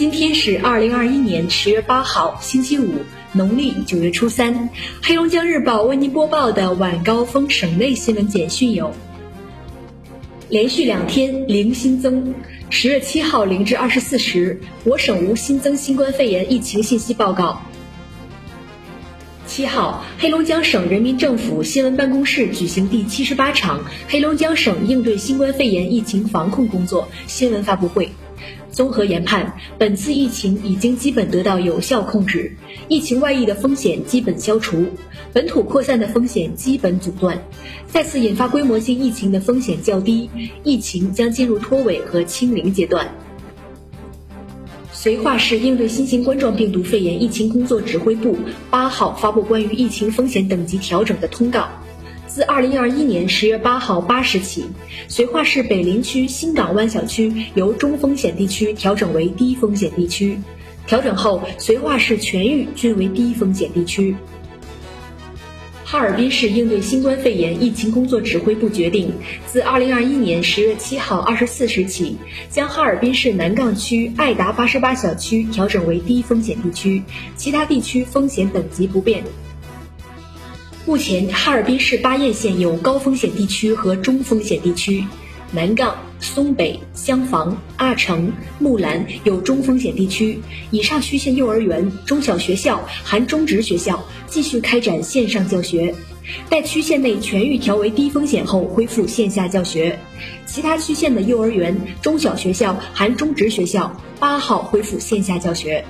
今天是二零二一年十月八号，星期五，农历九月初三。黑龙江日报为您播报的晚高峰省内新闻简讯有：连续两天零新增。十月七号零至二十四时，我省无新增新冠肺炎疫情信息报告。七号，黑龙江省人民政府新闻办公室举行第七十八场黑龙江省应对新冠肺炎疫情防控工作新闻发布会。综合研判，本次疫情已经基本得到有效控制，疫情外溢的风险基本消除，本土扩散的风险基本阻断，再次引发规模性疫情的风险较低，疫情将进入脱尾和清零阶段。绥化市应对新型冠状病毒肺炎疫情工作指挥部八号发布关于疫情风险等级调整的通告。自二零二一年十月八号八时起，绥化市北林区新港湾小区由中风险地区调整为低风险地区。调整后，绥化市全域均为低风险地区。哈尔滨市应对新冠肺炎疫情工作指挥部决定，自二零二一年十月七号二十四时起，将哈尔滨市南岗区爱达八十八小区调整为低风险地区，其他地区风险等级不变。目前，哈尔滨市巴彦县有高风险地区和中风险地区，南岗、松北、香房、阿城、木兰有中风险地区。以上区县幼儿园、中小学校含中职学校继续开展线上教学，待区县内全域调为低风险后，恢复线下教学。其他区县的幼儿园、中小学校含中职学校八号恢复线下教学。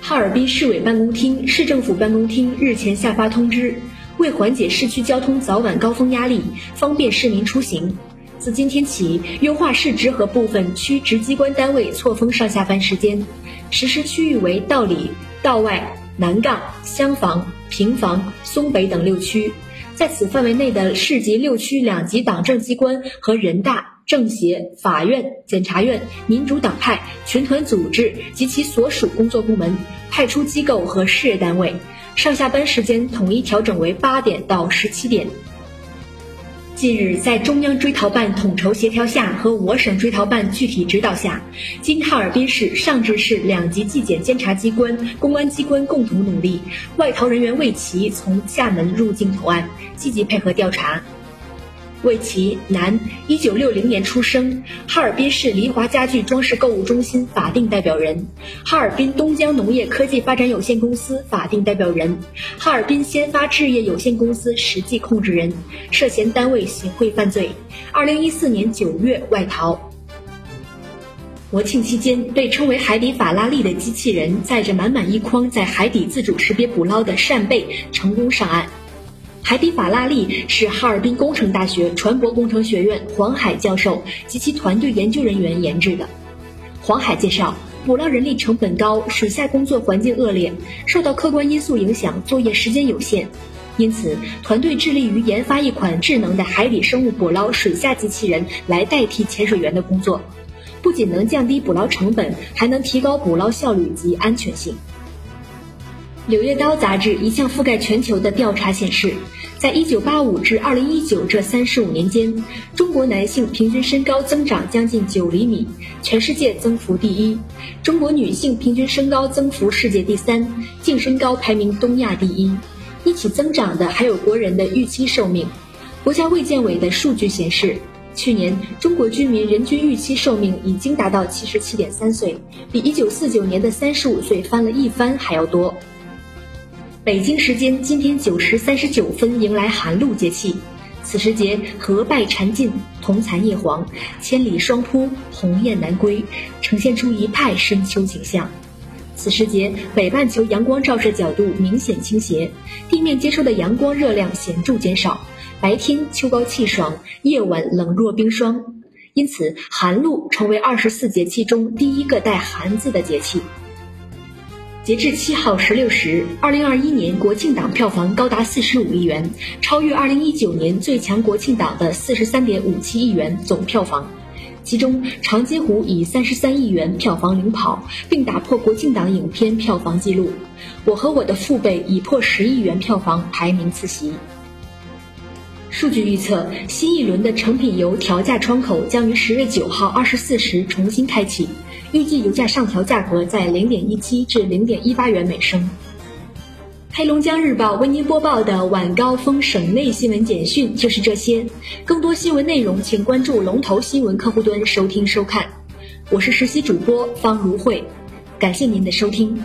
哈尔滨市委办公厅、市政府办公厅日前下发通知，为缓解市区交通早晚高峰压力，方便市民出行，自今天起优化市直和部分区直机关单位错峰上下班时间，实施区域为道里、道外、南岗、香房、平房、松北等六区，在此范围内的市级六区两级党政机关和人大。政协、法院、检察院、民主党派、群团组织及其所属工作部门、派出机构和事业单位，上下班时间统一调整为八点到十七点。近日，在中央追逃办统筹协调下和我省追逃办具体指导下，经哈尔滨市、上志市两级纪检监察机关、公安机关共同努力，外逃人员魏奇从厦门入境投案，积极配合调查。魏琪，男，一九六零年出生，哈尔滨市黎华家具装饰购物中心法定代表人，哈尔滨东江农业科技发展有限公司法定代表人，哈尔滨先发置业有限公司实际控制人，涉嫌单位行贿犯罪。二零一四年九月外逃。国庆期间，被称为“海底法拉利”的机器人，载着满满一筐在海底自主识别捕捞的扇贝，成功上岸。海底法拉利是哈尔滨工程大学船舶工程学院黄海教授及其团队研究人员研制的。黄海介绍，捕捞人力成本高，水下工作环境恶劣，受到客观因素影响，作业时间有限，因此团队致力于研发一款智能的海底生物捕捞水下机器人来代替潜水员的工作，不仅能降低捕捞成本，还能提高捕捞效率及安全性。《柳叶刀》杂志一项覆盖全球的调查显示，在1985至2019这三十五年间，中国男性平均身高增长将近九厘米，全世界增幅第一；中国女性平均身高增幅世界第三，净身高排名东亚第一。一起增长的还有国人的预期寿命。国家卫健委的数据显示，去年中国居民人均预期寿命已经达到七十七点三岁，比1949年的三十五岁翻了一番还要多。北京时间今天九时三十九分，迎来寒露节气。此时节，荷败蝉尽，桐残叶黄，千里霜铺，鸿雁南归，呈现出一派深秋景象。此时节，北半球阳光照射角度明显倾斜，地面接收的阳光热量显著减少，白天秋高气爽，夜晚冷若冰霜。因此，寒露成为二十四节气中第一个带“寒”字的节气。截至七号十六时，二零二一年国庆档票房高达四十五亿元，超越二零一九年最强国庆档的四十三点五七亿元总票房。其中，《长津湖》以三十三亿元票房领跑，并打破国庆档影片票房纪录。《我和我的父辈》已破十亿元票房，排名次席。数据预测，新一轮的成品油调价窗口将于十月九号二十四时重新开启，预计油价上调价格在零点一七至零点一八元每升。黑龙江日报为您播报的晚高峰省内新闻简讯就是这些，更多新闻内容请关注龙头新闻客户端收听收看。我是实习主播方如慧，感谢您的收听。